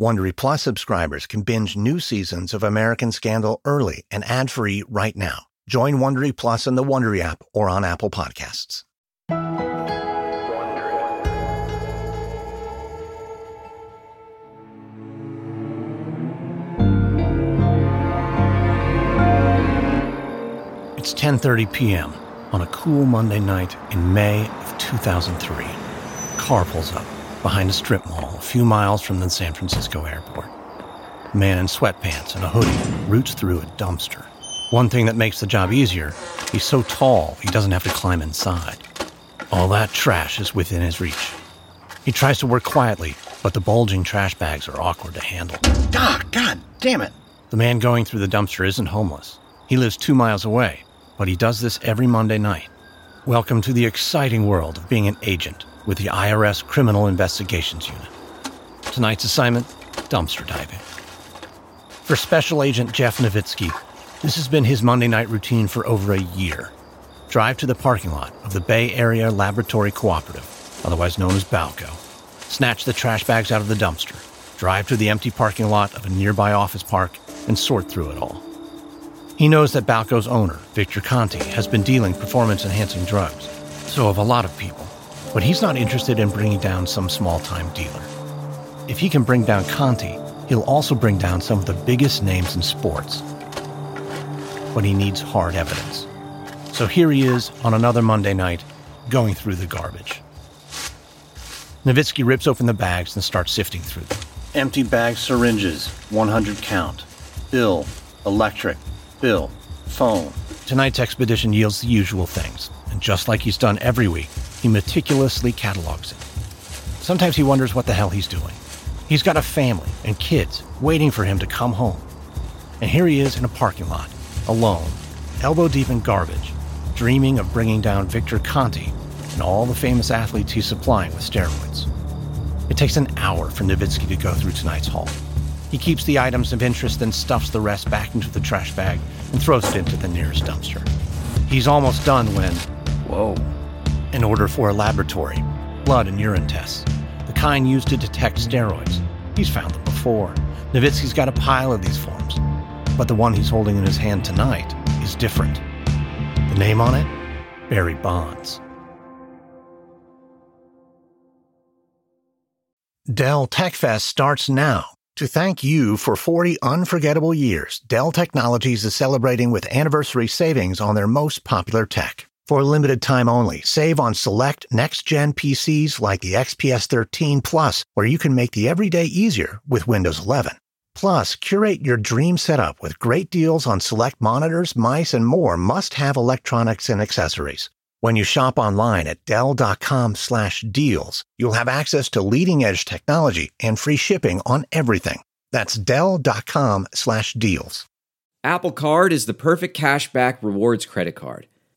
Wondery Plus subscribers can binge new seasons of American Scandal early and ad-free right now. Join Wondery Plus in the Wondery app or on Apple Podcasts. It's 10:30 p.m. on a cool Monday night in May of 2003. Car pulls up behind a strip mall a few miles from the San Francisco airport. A man in sweatpants and a hoodie roots through a dumpster. One thing that makes the job easier, he's so tall he doesn't have to climb inside. All that trash is within his reach. He tries to work quietly, but the bulging trash bags are awkward to handle. Ah, God damn it. The man going through the dumpster isn't homeless. He lives two miles away, but he does this every Monday night. Welcome to the exciting world of being an agent with the IRS Criminal Investigations Unit. Tonight's assignment dumpster diving. For Special Agent Jeff Novitzky, this has been his Monday night routine for over a year. Drive to the parking lot of the Bay Area Laboratory Cooperative, otherwise known as BALCO. Snatch the trash bags out of the dumpster. Drive to the empty parking lot of a nearby office park and sort through it all. He knows that Balco's owner, Victor Conte, has been dealing performance enhancing drugs. So have a lot of people. But he's not interested in bringing down some small time dealer. If he can bring down Conte, he'll also bring down some of the biggest names in sports. But he needs hard evidence. So here he is on another Monday night, going through the garbage. Novitzky rips open the bags and starts sifting through them. Empty bag syringes, 100 count. Bill, electric, bill, phone. Tonight's expedition yields the usual things, and just like he's done every week, he meticulously catalogs it. Sometimes he wonders what the hell he's doing. He's got a family and kids waiting for him to come home. And here he is in a parking lot, alone, elbow deep in garbage, dreaming of bringing down Victor Conte and all the famous athletes he's supplying with steroids. It takes an hour for Novitzky to go through tonight's haul. He keeps the items of interest, then stuffs the rest back into the trash bag and throws it into the nearest dumpster. He's almost done when, whoa, an order for a laboratory, blood and urine tests, the kind used to detect steroids. He's found them before. Novitzky's got a pile of these forms, but the one he's holding in his hand tonight is different. The name on it? Barry Bonds. Dell TechFest starts now. To thank you for 40 unforgettable years, Dell Technologies is celebrating with anniversary savings on their most popular tech. For a limited time only, save on select next-gen PCs like the XPS 13 Plus, where you can make the everyday easier with Windows 11. Plus, curate your dream setup with great deals on select monitors, mice, and more must-have electronics and accessories. When you shop online at Dell.com slash deals, you'll have access to leading edge technology and free shipping on everything. That's Dell.com slash deals. Apple Card is the perfect cashback rewards credit card.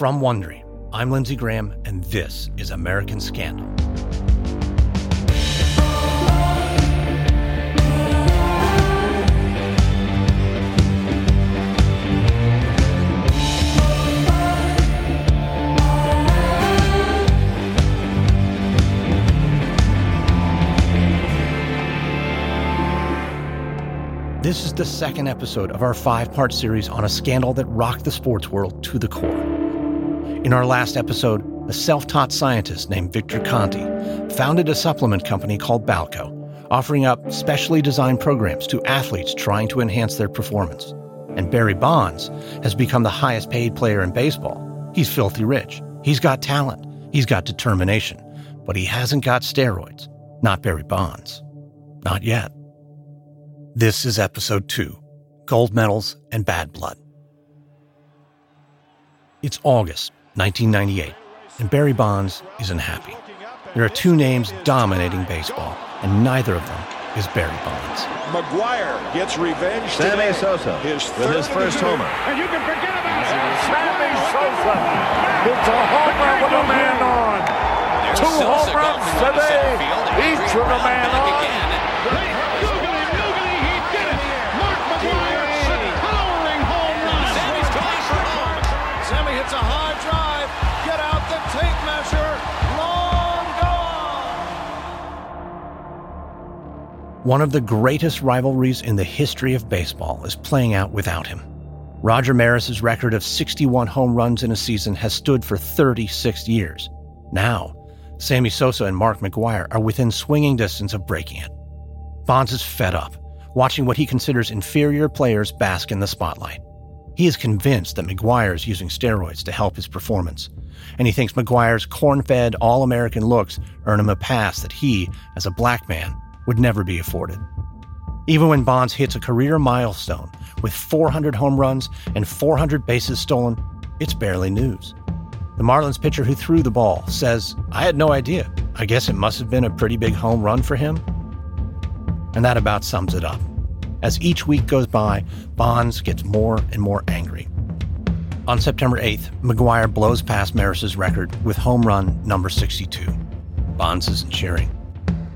From Wondery, I'm Lindsey Graham, and this is American Scandal. This is the second episode of our five part series on a scandal that rocked the sports world to the core. In our last episode, a self taught scientist named Victor Conte founded a supplement company called Balco, offering up specially designed programs to athletes trying to enhance their performance. And Barry Bonds has become the highest paid player in baseball. He's filthy rich. He's got talent. He's got determination. But he hasn't got steroids. Not Barry Bonds. Not yet. This is episode two Gold Medals and Bad Blood. It's August 1998, and Barry Bonds isn't happy. There are two names dominating baseball, and neither of them is Barry Bonds. McGwire gets revenge. Sammy. Sosa his with his first homer. And you can forget about it. Sammy Sosa hits a home run with a man on. Two home runs today, each with a man on. One of the greatest rivalries in the history of baseball is playing out without him. Roger Maris's record of 61 home runs in a season has stood for 36 years. Now, Sammy Sosa and Mark McGwire are within swinging distance of breaking it. Bonds is fed up, watching what he considers inferior players bask in the spotlight. He is convinced that McGwire is using steroids to help his performance, and he thinks McGwire's corn fed, all American looks earn him a pass that he, as a black man, would never be afforded. Even when Bonds hits a career milestone with 400 home runs and 400 bases stolen, it's barely news. The Marlins pitcher who threw the ball says, I had no idea. I guess it must have been a pretty big home run for him. And that about sums it up. As each week goes by, Bonds gets more and more angry. On September 8th, McGwire blows past Maris's record with home run number 62. Bonds isn't cheering.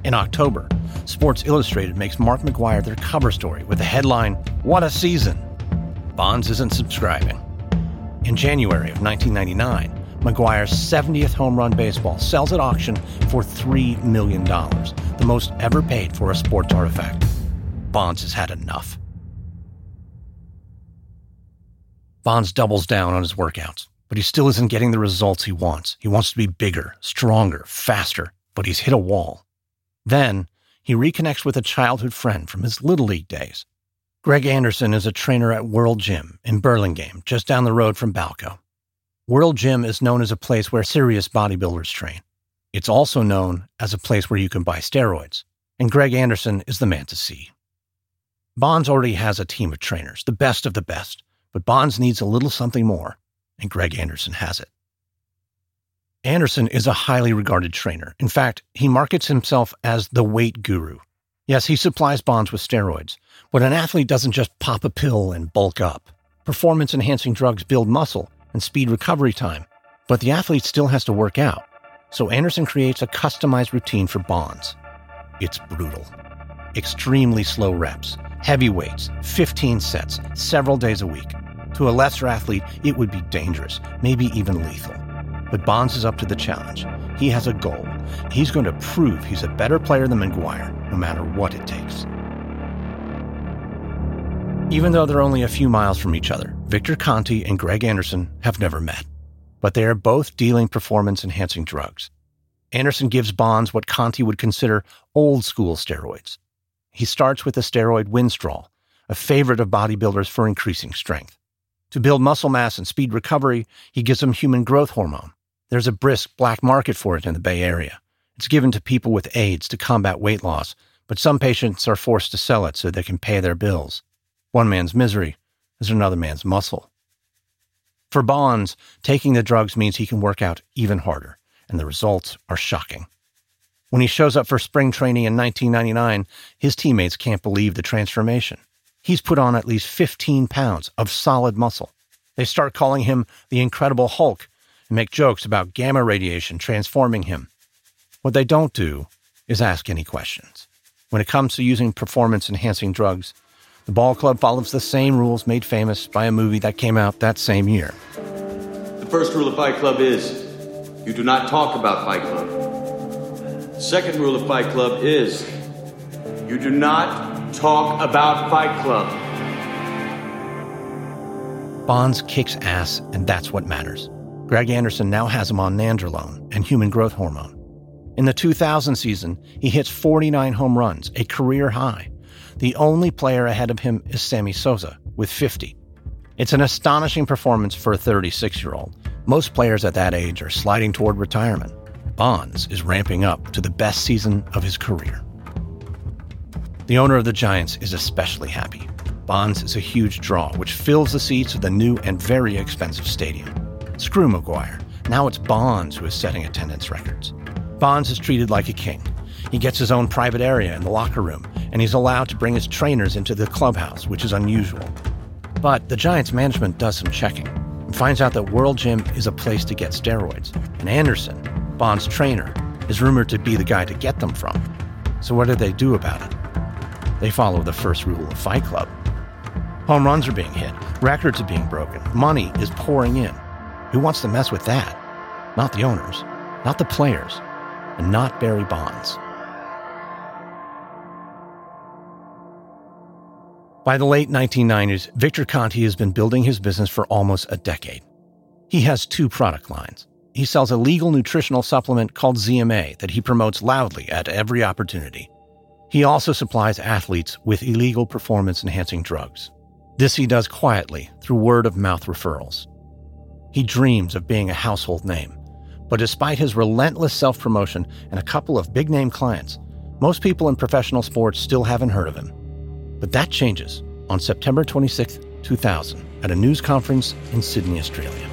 In October, Sports Illustrated makes Mark McGwire their cover story with the headline, What a Season! Bonds isn't subscribing. In January of 1999, McGwire's 70th home run baseball sells at auction for $3 million, the most ever paid for a sports artifact. Bonds has had enough. Bonds doubles down on his workouts, but he still isn't getting the results he wants. He wants to be bigger, stronger, faster, but he's hit a wall. Then he reconnects with a childhood friend from his Little League days. Greg Anderson is a trainer at World Gym in Burlingame, just down the road from Balco. World Gym is known as a place where serious bodybuilders train. It's also known as a place where you can buy steroids, and Greg Anderson is the man to see. Bonds already has a team of trainers, the best of the best, but Bonds needs a little something more, and Greg Anderson has it. Anderson is a highly regarded trainer. In fact, he markets himself as the weight guru. Yes, he supplies Bonds with steroids, but an athlete doesn't just pop a pill and bulk up. Performance enhancing drugs build muscle and speed recovery time, but the athlete still has to work out. So Anderson creates a customized routine for Bonds. It's brutal. Extremely slow reps, heavy weights, 15 sets, several days a week. To a lesser athlete, it would be dangerous, maybe even lethal. But Bonds is up to the challenge. He has a goal. He's going to prove he's a better player than McGwire, no matter what it takes. Even though they're only a few miles from each other, Victor Conte and Greg Anderson have never met. But they are both dealing performance enhancing drugs. Anderson gives Bonds what Conte would consider old school steroids. He starts with the steroid Winstrol, a favorite of bodybuilders for increasing strength. To build muscle mass and speed recovery, he gives him human growth hormone. There's a brisk black market for it in the Bay Area. It's given to people with AIDS to combat weight loss, but some patients are forced to sell it so they can pay their bills. One man's misery is another man's muscle. For Bonds, taking the drugs means he can work out even harder, and the results are shocking. When he shows up for spring training in 1999, his teammates can't believe the transformation. He's put on at least 15 pounds of solid muscle. They start calling him the Incredible Hulk and make jokes about gamma radiation transforming him. What they don't do is ask any questions. When it comes to using performance enhancing drugs, the ball club follows the same rules made famous by a movie that came out that same year. The first rule of Fight Club is you do not talk about Fight Club. The second rule of Fight Club is you do not talk about Fight Club. Bonds kicks ass, and that's what matters. Greg Anderson now has him on nandrolone and human growth hormone. In the 2000 season, he hits 49 home runs, a career high. The only player ahead of him is Sammy Sosa with 50. It's an astonishing performance for a 36 year old. Most players at that age are sliding toward retirement. Bonds is ramping up to the best season of his career. The owner of the Giants is especially happy. Bonds is a huge draw, which fills the seats of the new and very expensive stadium. Screw McGwire. Now it's Bonds who is setting attendance records. Bonds is treated like a king. He gets his own private area in the locker room, and he's allowed to bring his trainers into the clubhouse, which is unusual. But the Giants management does some checking and finds out that World Gym is a place to get steroids, and Anderson, Bond's trainer, is rumored to be the guy to get them from. So what do they do about it? They follow the first rule of Fight Club. Home runs are being hit, records are being broken, money is pouring in. Who wants to mess with that? Not the owners, not the players, and not Barry Bonds. By the late 1990s, Victor Conte has been building his business for almost a decade. He has two product lines. He sells a legal nutritional supplement called ZMA that he promotes loudly at every opportunity. He also supplies athletes with illegal performance enhancing drugs. This he does quietly through word of mouth referrals. He dreams of being a household name, but despite his relentless self promotion and a couple of big name clients, most people in professional sports still haven't heard of him. But that changes on September 26, 2000, at a news conference in Sydney, Australia.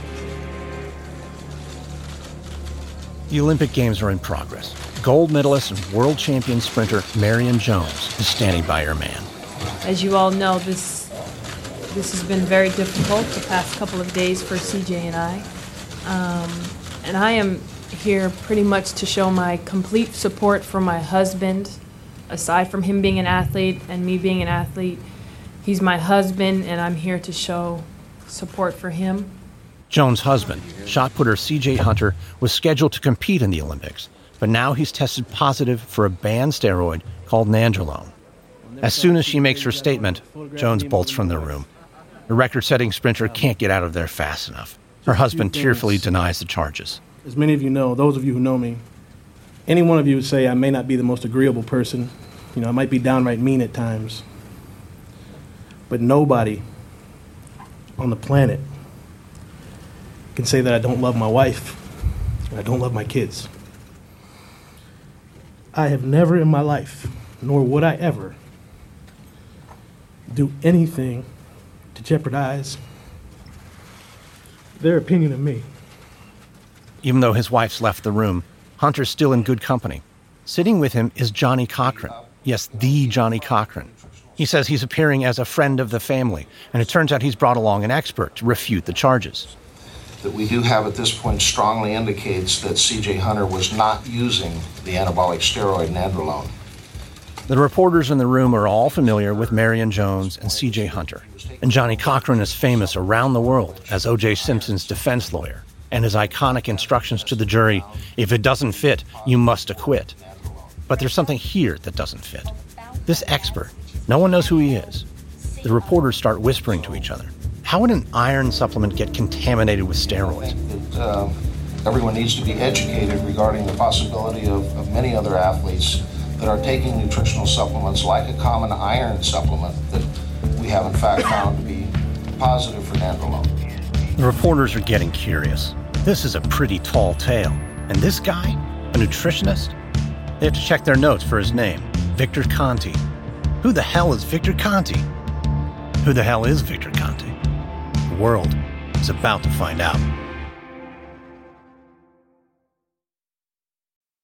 The Olympic Games are in progress. Gold medalist and world champion sprinter Marion Jones is standing by her man. As you all know, this this has been very difficult the past couple of days for CJ and I, um, and I am here pretty much to show my complete support for my husband. Aside from him being an athlete and me being an athlete, he's my husband, and I'm here to show support for him. Jones' husband, shot putter CJ Hunter, was scheduled to compete in the Olympics, but now he's tested positive for a banned steroid called nandrolone. As soon as she makes her statement, Jones bolts from the room. The record setting sprinter can't get out of there fast enough. Her husband tearfully denies the charges. As many of you know, those of you who know me, any one of you would say I may not be the most agreeable person. You know, I might be downright mean at times. But nobody on the planet can say that I don't love my wife and I don't love my kids. I have never in my life, nor would I ever, do anything to jeopardize their opinion of me. Even though his wife's left the room, Hunter's still in good company. Sitting with him is Johnnie Cochran. Yes, the Johnnie Cochran. He says he's appearing as a friend of the family, and it turns out he's brought along an expert to refute the charges. That we do have at this point strongly indicates that CJ Hunter was not using the anabolic steroid nandrolone. The reporters in the room are all familiar with Marion Jones and CJ Hunter, and Johnnie Cochran is famous around the world as O.J. Simpson's defense lawyer, and his iconic instructions to the jury if it doesn't fit, you must acquit. But there's something here that doesn't fit. This expert, no one knows who he is. The reporters start whispering to each other. How would an iron supplement get contaminated with steroids? That, uh, everyone needs to be educated regarding the possibility of, of many other athletes that are taking nutritional supplements like a common iron supplement that we have in fact found to be positive for nandrolone. The reporters are getting curious. This is a pretty tall tale. And this guy, a nutritionist? They have to check their notes for his name Victor Conte. Who the hell is Victor Conte? Who the hell is Victor Conte? The world is about to find out.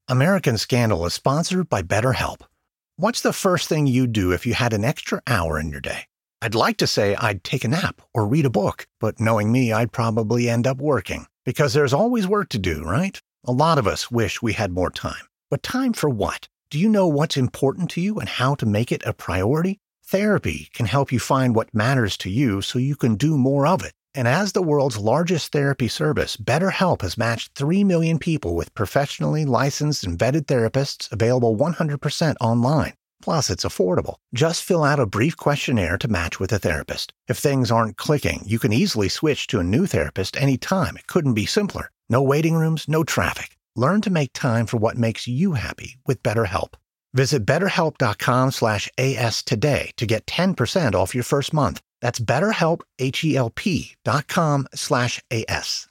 American Scandal is sponsored by BetterHelp. What's the first thing you'd do if you had an extra hour in your day? I'd like to say I'd take a nap or read a book, but knowing me, I'd probably end up working. Because there's always work to do, right? A lot of us wish we had more time. But time for what? Do you know what's important to you and how to make it a priority? Therapy can help you find what matters to you so you can do more of it. And as the world's largest therapy service, BetterHelp has matched 3 million people with professionally licensed and vetted therapists available 100% online. Plus, it's affordable. Just fill out a brief questionnaire to match with a therapist. If things aren't clicking, you can easily switch to a new therapist anytime. It couldn't be simpler. No waiting rooms, no traffic. Learn to make time for what makes you happy with BetterHelp. Visit betterhelp.com slash AS today to get 10% off your first month. That's betterhelp, H-E-L-P dot com slash AS.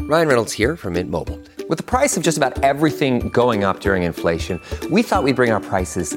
Ryan Reynolds here from Mint Mobile. With the price of just about everything going up during inflation, we thought we'd bring our prices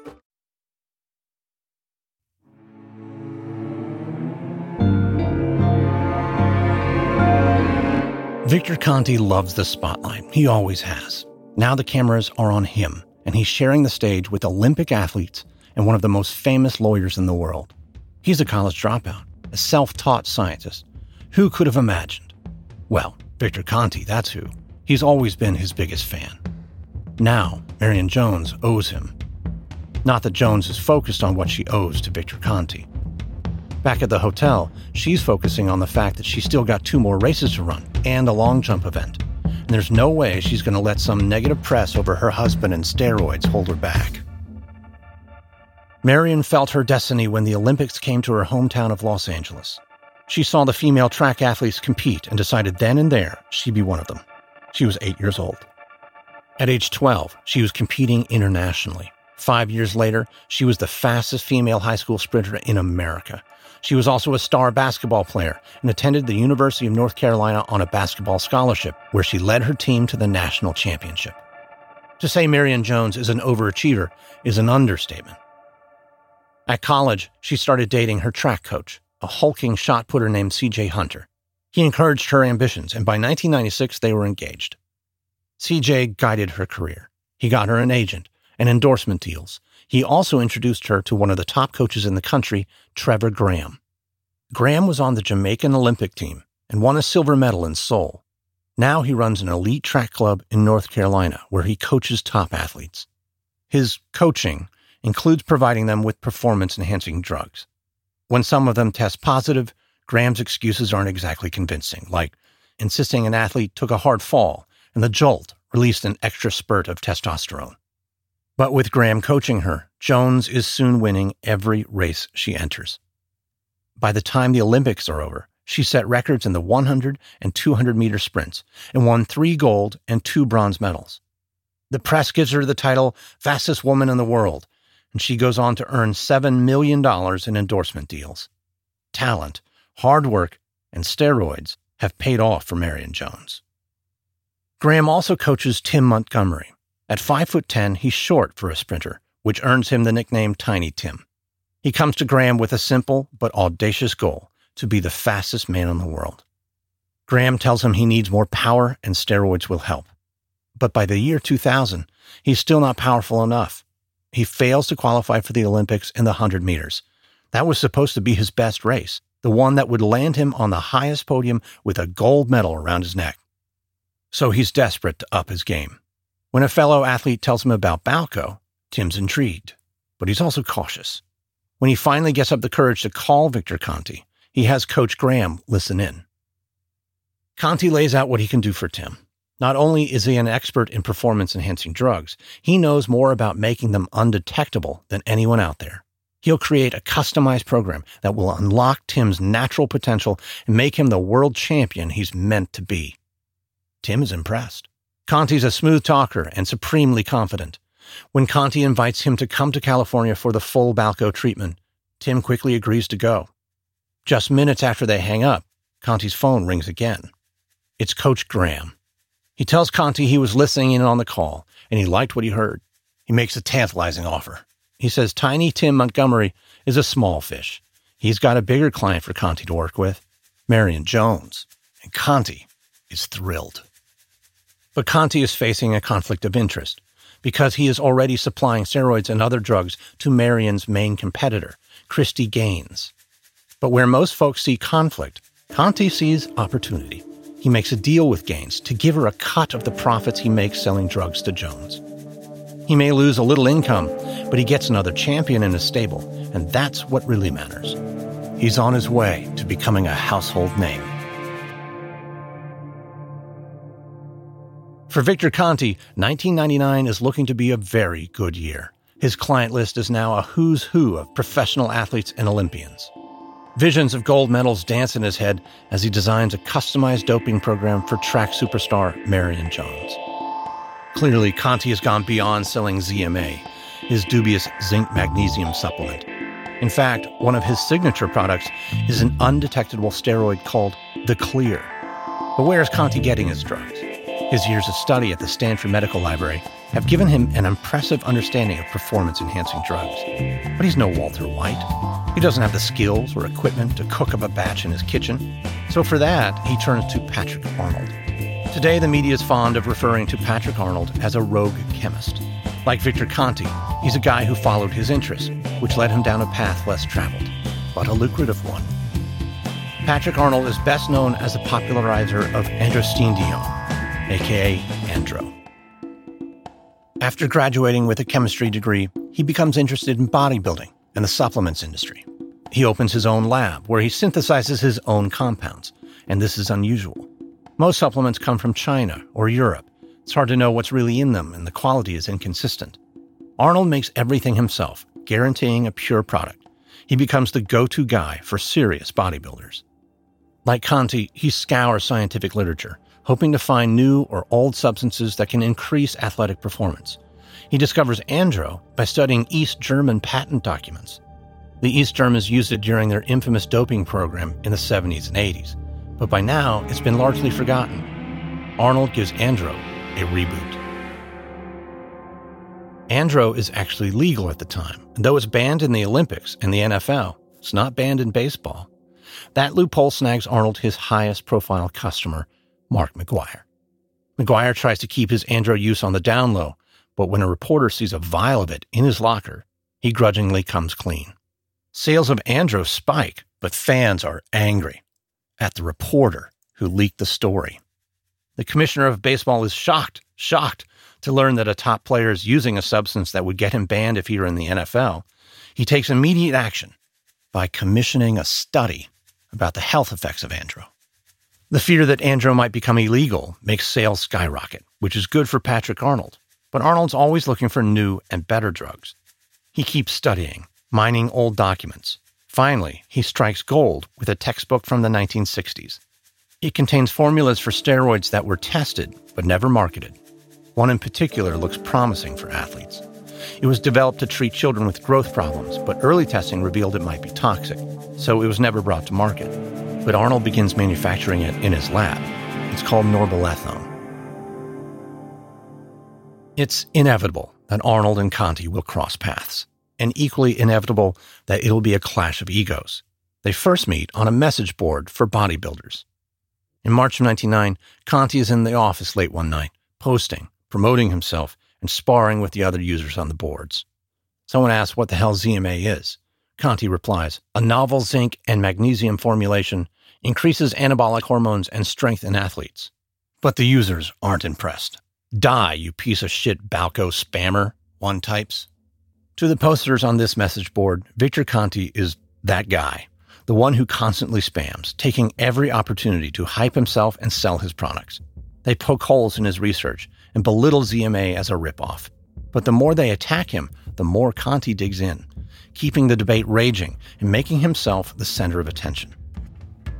Victor Conte loves the spotlight. He always has. Now the cameras are on him, and he's sharing the stage with Olympic athletes and one of the most famous lawyers in the world. He's a college dropout, a self taught scientist. Who could have imagined? Well, Victor Conte, that's who. He's always been his biggest fan. Now, Marion Jones owes him. Not that Jones is focused on what she owes to Victor Conte. Back at the hotel, she's focusing on the fact that she's still got two more races to run and a long jump event. And there's no way she's going to let some negative press over her husband and steroids hold her back. Marion felt her destiny when the Olympics came to her hometown of Los Angeles. She saw the female track athletes compete and decided then and there she'd be one of them. She was eight years old. At age 12, she was competing internationally. Five years later, she was the fastest female high school sprinter in America. She was also a star basketball player and attended the University of North Carolina on a basketball scholarship, where she led her team to the national championship. To say Marion Jones is an overachiever is an understatement. At college, she started dating her track coach, a hulking shot putter named CJ Hunter. He encouraged her ambitions, and by 1996, they were engaged. CJ guided her career. He got her an agent and endorsement deals. He also introduced her to one of the top coaches in the country, Trevor Graham. Graham was on the Jamaican Olympic team and won a silver medal in Seoul. Now he runs an elite track club in North Carolina where he coaches top athletes. His coaching includes providing them with performance enhancing drugs. When some of them test positive, Graham's excuses aren't exactly convincing, like insisting an athlete took a hard fall and the jolt released an extra spurt of testosterone. But with Graham coaching her, Jones is soon winning every race she enters. By the time the Olympics are over, she set records in the 100 and 200 meter sprints and won three gold and two bronze medals. The press gives her the title fastest woman in the world, and she goes on to earn $7 million in endorsement deals. Talent, hard work, and steroids have paid off for Marion Jones. Graham also coaches Tim Montgomery. At 5 foot 10, he's short for a sprinter, which earns him the nickname Tiny Tim. He comes to Graham with a simple but audacious goal to be the fastest man in the world. Graham tells him he needs more power and steroids will help. But by the year 2000, he's still not powerful enough. He fails to qualify for the Olympics in the 100 meters. That was supposed to be his best race, the one that would land him on the highest podium with a gold medal around his neck. So he's desperate to up his game. When a fellow athlete tells him about Balco, Tim's intrigued, but he's also cautious. When he finally gets up the courage to call Victor Conte, he has Coach Graham listen in. Conte lays out what he can do for Tim. Not only is he an expert in performance enhancing drugs, he knows more about making them undetectable than anyone out there. He'll create a customized program that will unlock Tim's natural potential and make him the world champion he's meant to be. Tim is impressed. Conte's a smooth talker and supremely confident. When Conte invites him to come to California for the full Balco treatment, Tim quickly agrees to go. Just minutes after they hang up, Conte's phone rings again. It's Coach Graham. He tells Conte he was listening in on the call and he liked what he heard. He makes a tantalizing offer. He says Tiny Tim Montgomery is a small fish. He's got a bigger client for Conte to work with, Marion Jones, and Conte is thrilled. But Conte is facing a conflict of interest because he is already supplying steroids and other drugs to Marion's main competitor, Chryste Gaines. But where most folks see conflict, Conte sees opportunity. He makes a deal with Gaines to give her a cut of the profits he makes selling drugs to Jones. He may lose a little income, but he gets another champion in his stable, and that's what really matters. He's on his way to becoming a household name. For Victor Conte, 1999 is looking to be a very good year. His client list is now a who's who of professional athletes and Olympians. Visions of gold medals dance in his head as he designs a customized doping program for track superstar Marion Jones. Clearly, Conte has gone beyond selling ZMA, his dubious zinc magnesium supplement. In fact, one of his signature products is an undetectable steroid called the Clear. But where is Conte getting his drugs? His years of study at the Stanford Medical Library have given him an impressive understanding of performance enhancing drugs. But he's no Walter White. He doesn't have the skills or equipment to cook up a batch in his kitchen. So for that, he turns to Patrick Arnold. Today, the media is fond of referring to Patrick Arnold as a rogue chemist. Like Victor Conte, he's a guy who followed his interests, which led him down a path less traveled, but a lucrative one. Patrick Arnold is best known as the popularizer of androstenedione, aka Andro. After graduating with a chemistry degree, he becomes interested in bodybuilding and the supplements industry. He opens his own lab where he synthesizes his own compounds, and this is unusual. Most supplements come from China or Europe. It's hard to know what's really in them, and the quality is inconsistent. Arnold makes everything himself, guaranteeing a pure product. He becomes the go to guy for serious bodybuilders. Like Conte, he scours scientific literature, hoping to find new or old substances that can increase athletic performance. He discovers andro by studying East German patent documents. The East Germans used it during their infamous doping program in the 70s and 80s, but by now it's been largely forgotten. Arnold gives andro a reboot. Andro is actually legal at the time, and though it's banned in the Olympics and the NFL, it's not banned in baseball. That loophole snags Arnold his highest profile customer, Mark McGwire. McGwire tries to keep his Andro use on the down low, but when a reporter sees a vial of it in his locker, he grudgingly comes clean. Sales of Andro spike, but fans are angry at the reporter who leaked the story. The commissioner of baseball is shocked, shocked to learn that a top player is using a substance that would get him banned if he were in the NFL. He takes immediate action by commissioning a study about the health effects of Andro. The fear that Andro might become illegal makes sales skyrocket, which is good for Patrick Arnold. But Arnold's always looking for new and better drugs. He keeps studying, mining old documents. Finally, he strikes gold with a textbook from the 1960s. It contains formulas for steroids that were tested but never marketed. One in particular looks promising for athletes. It was developed to treat children with growth problems, but early testing revealed it might be toxic, so it was never brought to market. But Arnold begins manufacturing it in his lab. It's called norbolethone. It's inevitable that Arnold and Conte will cross paths, and equally inevitable that it'll be a clash of egos. They first meet on a message board for bodybuilders. In March of 99, Conte is in the office late one night, posting, promoting himself, and sparring with the other users on the boards. Someone asks what the hell ZMA is. Conte replies, a novel zinc and magnesium formulation increases anabolic hormones and strength in athletes. But the users aren't impressed. Die, you piece of shit Balco spammer, one types. To the posters on this message board, Victor Conte is that guy, the one who constantly spams, taking every opportunity to hype himself and sell his products. They poke holes in his research and belittle ZMA as a ripoff. But the more they attack him, the more Conte digs in, keeping the debate raging and making himself the center of attention.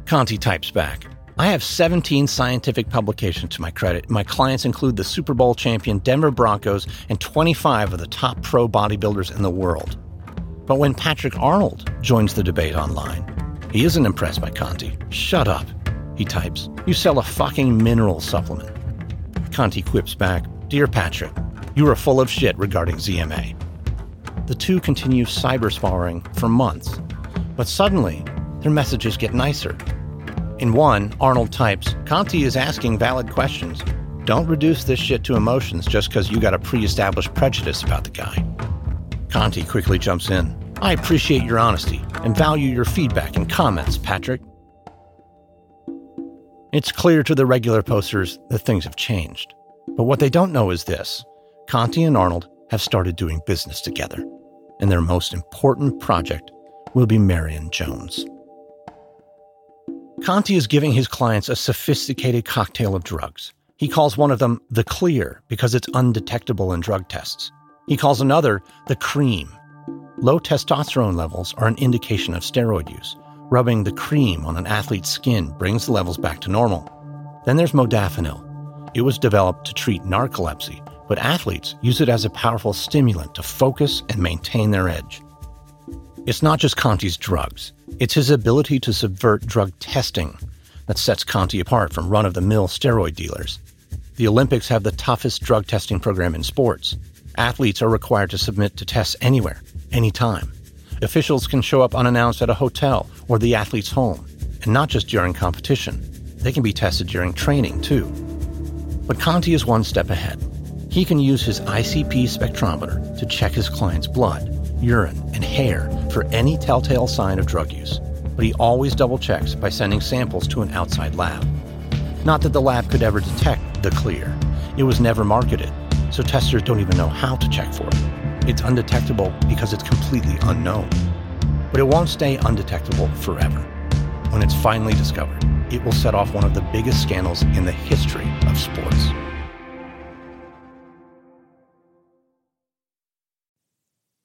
Conte types back I have 17 scientific publications to my credit. My clients include the Super Bowl champion Denver Broncos and 25 of the top pro bodybuilders in the world. But when Patrick Arnold joins the debate online, he isn't impressed by Conte. Shut up, he types. You sell a fucking mineral supplement. Conte quips back, Dear Patrick, you are full of shit regarding ZMA. The two continue cyber sparring for months, but suddenly their messages get nicer. In one, Arnold types, Conte is asking valid questions. Don't reduce this shit to emotions just because you got a pre established prejudice about the guy. Conte quickly jumps in. I appreciate your honesty and value your feedback and comments, Patrick. It's clear to the regular posters that things have changed. But what they don't know is this Conte and Arnold have started doing business together, and their most important project will be Marion Jones. Conte is giving his clients a sophisticated cocktail of drugs. He calls one of them the clear because it's undetectable in drug tests. He calls another the cream. Low testosterone levels are an indication of steroid use. Rubbing the cream on an athlete's skin brings the levels back to normal. Then there's modafinil. It was developed to treat narcolepsy, but athletes use it as a powerful stimulant to focus and maintain their edge. It's not just Conte's drugs, it's his ability to subvert drug testing that sets Conte apart from run of the mill steroid dealers. The Olympics have the toughest drug testing program in sports. Athletes are required to submit to tests anywhere, anytime. Officials can show up unannounced at a hotel or the athlete's home, and not just during competition. They can be tested during training, too. But Conte is one step ahead. He can use his ICP spectrometer to check his client's blood, urine, and hair for any telltale sign of drug use. But he always double checks by sending samples to an outside lab. Not that the lab could ever detect the clear, it was never marketed, so testers don't even know how to check for it. It's undetectable because it's completely unknown. But it won't stay undetectable forever. When it's finally discovered, it will set off one of the biggest scandals in the history of sports.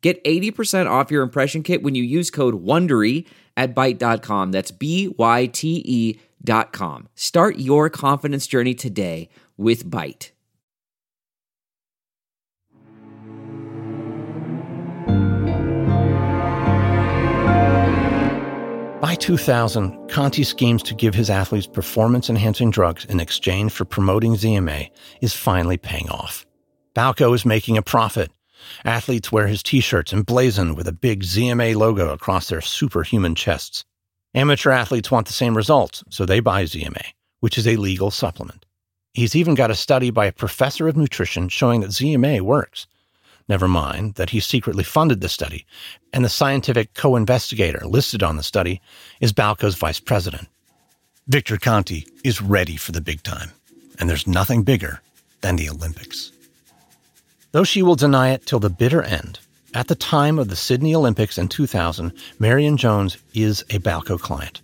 Get 80% off your impression kit when you use code WONDERY at Byte.com. That's B-Y-T-E dot com. Start your confidence journey today with Byte. By 2000, Conte schemes to give his athletes performance enhancing drugs in exchange for promoting ZMA is finally paying off. Balco is making a profit. Athletes wear his t shirts emblazoned with a big ZMA logo across their superhuman chests. Amateur athletes want the same results, so they buy ZMA, which is a legal supplement. He's even got a study by a professor of nutrition showing that ZMA works. Never mind that he secretly funded the study, and the scientific co investigator listed on the study is Balco's vice president. Victor Conte is ready for the big time, and there's nothing bigger than the Olympics. Though she will deny it till the bitter end, at the time of the Sydney Olympics in 2000, Marion Jones is a Balco client.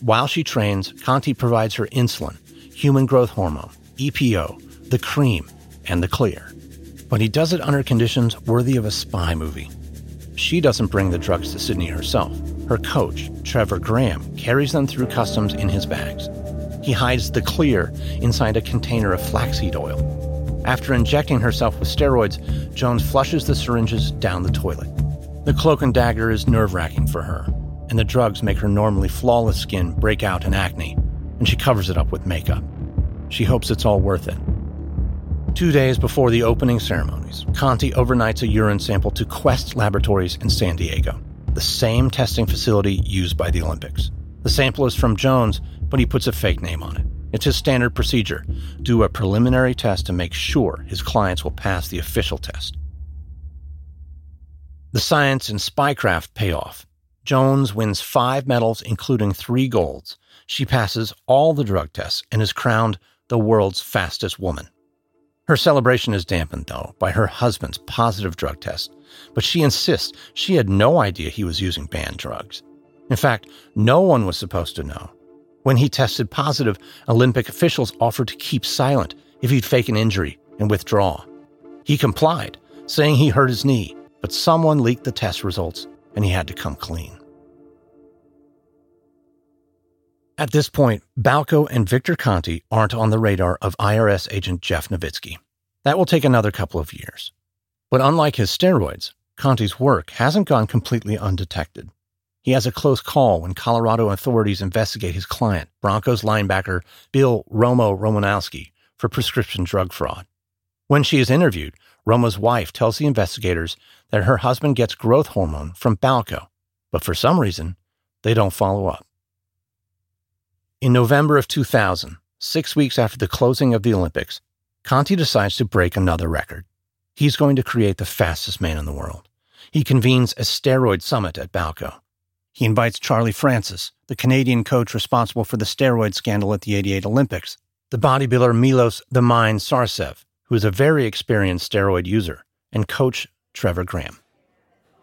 While she trains, Conte provides her insulin, human growth hormone, EPO, the cream, and the clear but he does it under conditions worthy of a spy movie. She doesn't bring the drugs to Sydney herself. Her coach, Trevor Graham, carries them through customs in his bags. He hides the clear inside a container of flaxseed oil. After injecting herself with steroids, Jones flushes the syringes down the toilet. The cloak and dagger is nerve wracking for her, and the drugs make her normally flawless skin break out in acne, and she covers it up with makeup. She hopes it's all worth it. Two days before the opening ceremonies, Conte overnights a urine sample to Quest Laboratories in San Diego, the same testing facility used by the Olympics. The sample is from Jones, but he puts a fake name on it. It's his standard procedure do a preliminary test to make sure his clients will pass the official test. The science and spycraft pay off. Jones wins five medals, including three golds. She passes all the drug tests and is crowned the world's fastest woman. Her celebration is dampened, though, by her husband's positive drug test, but she insists she had no idea he was using banned drugs. In fact, no one was supposed to know. When he tested positive, Olympic officials offered to keep silent if he'd fake an injury and withdraw. He complied, saying he hurt his knee, but someone leaked the test results and he had to come clean. At this point, Balco and Victor Conte aren't on the radar of IRS agent Jeff Novitzky. That will take another couple of years. But unlike his steroids, Conte's work hasn't gone completely undetected. He has a close call when Colorado authorities investigate his client, Broncos linebacker Bill Romo Romanowski, for prescription drug fraud. When she is interviewed, Romo's wife tells the investigators that her husband gets growth hormone from Balco, but for some reason, they don't follow up. In November of 2000, six weeks after the closing of the Olympics, Conte decides to break another record. He's going to create the fastest man in the world. He convenes a steroid summit at Balco. He invites Charlie Francis, the Canadian coach responsible for the steroid scandal at the 88 Olympics, the bodybuilder Milos the Mind Sarcev, who is a very experienced steroid user, and coach Trevor Graham.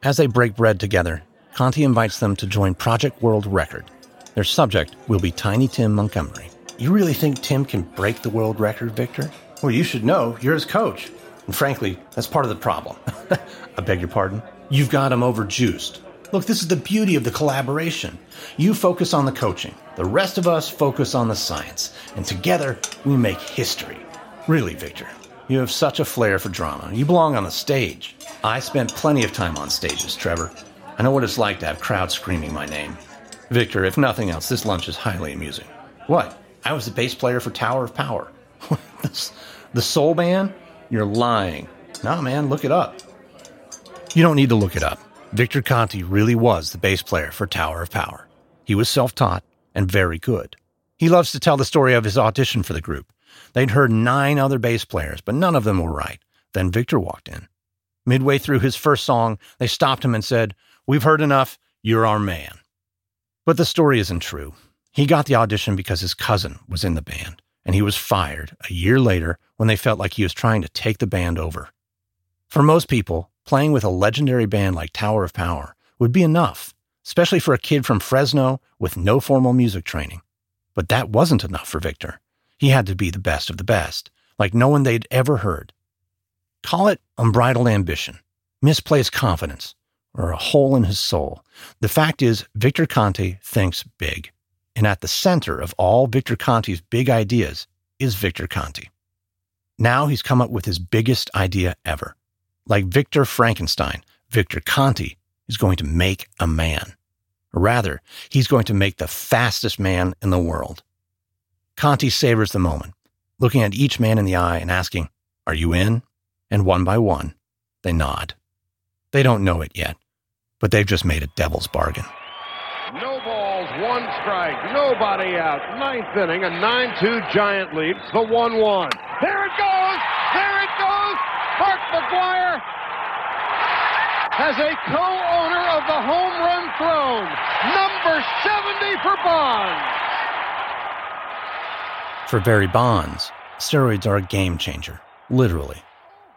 As they break bread together, Conte invites them to join Project World Record. Their subject will be Tiny Tim Montgomery. You really think Tim can break the world record, Victor? Well, you should know. You're his coach. And frankly, that's part of the problem. I beg your pardon? You've got him overjuiced. Look, this is the beauty of the collaboration. You focus on the coaching, the rest of us focus on the science, and together we make history. Really, Victor, you have such a flair for drama. You belong on the stage. I spent plenty of time on stages, Trevor. I know what it's like to have crowds screaming my name. Victor, if nothing else, this lunch is highly amusing. What? I was the bass player for Tower of Power. the Soul Band? You're lying. Nah, man, look it up. You don't need to look it up. Victor Conte really was the bass player for Tower of Power. He was self taught and very good. He loves to tell the story of his audition for the group. They'd heard nine other bass players, but none of them were right. Then Victor walked in. Midway through his first song, they stopped him and said, We've heard enough. You're our man. But the story isn't true. He got the audition because his cousin was in the band, and he was fired a year later when they felt like he was trying to take the band over. For most people, playing with a legendary band like Tower of Power would be enough, especially for a kid from Fresno with no formal music training. But that wasn't enough for Victor. He had to be the best of the best, like no one they'd ever heard. Call it unbridled ambition, misplaced confidence, or a hole in his soul. The fact is, Victor Conte thinks big. And at the center of all Victor Conte's big ideas is Victor Conte. Now he's come up with his biggest idea ever. Like Victor Frankenstein, Victor Conte is going to make a man. Rather, he's going to make the fastest man in the world. Conte savors the moment, looking at each man in the eye and asking, Are you in? And one by one, they nod. They don't know it yet, but they've just made a devil's bargain. No balls, one strike, nobody out. Ninth inning, a 9-2 giant lead. The 1-1. There it goes! There it goes! Mark McGwire has a co-owner of the home run throne. Number 70 for Bonds. For Barry Bonds, steroids are a game changer, literally.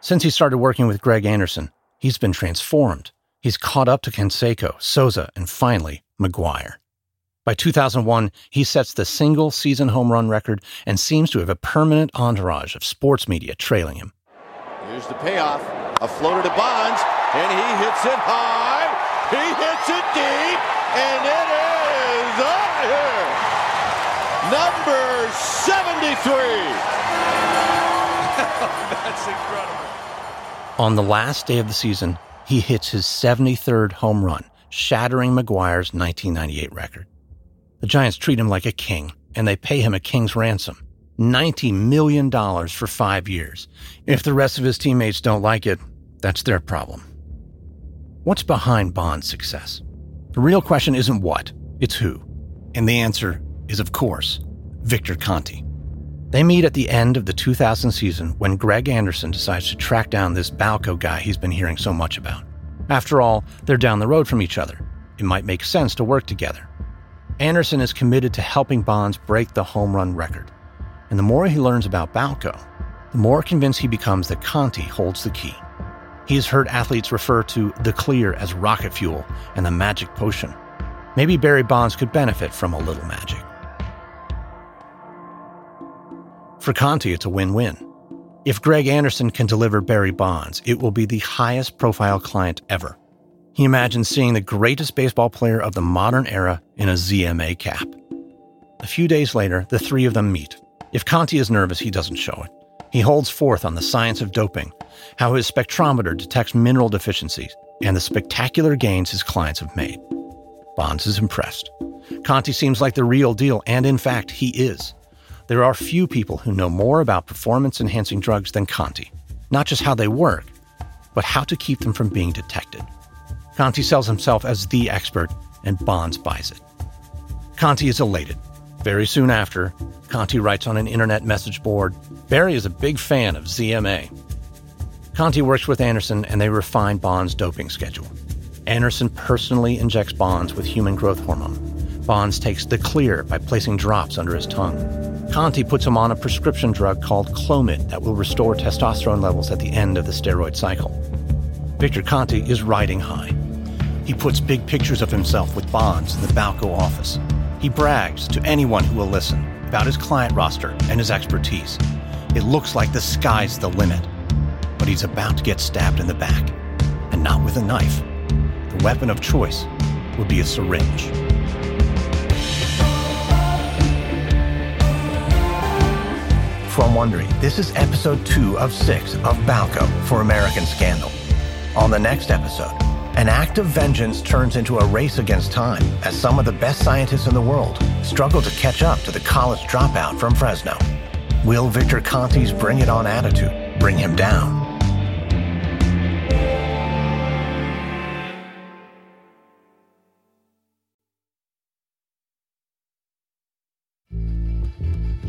Since he started working with Greg Anderson, he's been transformed. He's caught up to Canseco, Sosa, and finally, McGwire. By 2001, he sets the single season home run record and seems to have a permanent entourage of sports media trailing him. Here's the payoff. A floater to Bonds, and he hits it high. He hits it deep, and it is of here. Number 73. That's incredible. On the last day of the season, he hits his 73rd home run, shattering McGwire's 1998 record. The Giants treat him like a king, and they pay him a king's ransom $90 million for five years. If the rest of his teammates don't like it, that's their problem. What's behind Bond's success? The real question isn't what, it's who. And the answer is, of course, Victor Conte. They meet at the end of the 2000 season when Greg Anderson decides to track down this Balco guy he's been hearing so much about. After all, they're down the road from each other. It might make sense to work together. Anderson is committed to helping Bonds break the home run record. And the more he learns about Balco, the more convinced he becomes that Conte holds the key. He has heard athletes refer to the clear as rocket fuel and the magic potion. Maybe Barry Bonds could benefit from a little magic. For Conte, it's a win win. If Greg Anderson can deliver Barry Bonds, it will be the highest profile client ever. He imagines seeing the greatest baseball player of the modern era in a ZMA cap. A few days later, the three of them meet. If Conte is nervous, he doesn't show it. He holds forth on the science of doping, how his spectrometer detects mineral deficiencies, and the spectacular gains his clients have made. Bonds is impressed. Conte seems like the real deal, and in fact, he is. There are few people who know more about performance enhancing drugs than Conte. Not just how they work, but how to keep them from being detected. Conte sells himself as the expert, and Bonds buys it. Conte is elated. Very soon after, Conte writes on an internet message board Barry is a big fan of ZMA. Conte works with Anderson and they refine Bonds' doping schedule. Anderson personally injects Bonds with human growth hormone. Bonds takes the clear by placing drops under his tongue. Conte puts him on a prescription drug called Clomid that will restore testosterone levels at the end of the steroid cycle. Victor Conte is riding high. He puts big pictures of himself with Bonds in the Balco office. He brags to anyone who will listen about his client roster and his expertise. It looks like the sky's the limit. But he's about to get stabbed in the back. And not with a knife. The weapon of choice would be a syringe. From Wondery, this is episode two of six of Balco for American Scandal. On the next episode, an act of vengeance turns into a race against time as some of the best scientists in the world struggle to catch up to the college dropout from Fresno. Will Victor Conte's bring it on attitude bring him down?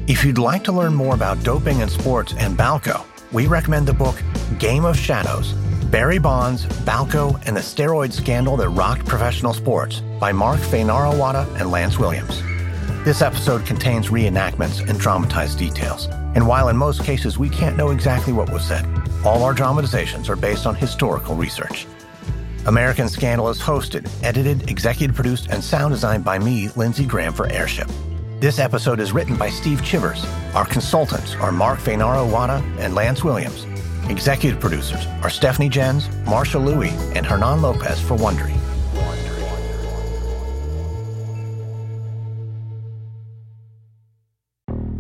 If you'd like to learn more about doping in sports and Balco, we recommend the book Game of Shadows Barry Bonds, Balco, and the Steroid Scandal That Rocked Professional Sports by Mark Fainaru-Wada and Lance Williams. This episode contains reenactments and dramatized details, and while in most cases we can't know exactly what was said, all our dramatizations are based on historical research. American Scandal is hosted, edited, executive produced, and sound designed by me, Lindsey Graham, for Airship. This episode is written by Steve Chivers. Our consultants are Mark Fainaru-Wada and Lance Williams. Executive producers are Stephanie Jens, Marsha Louie, and Hernan Lopez for Wondery.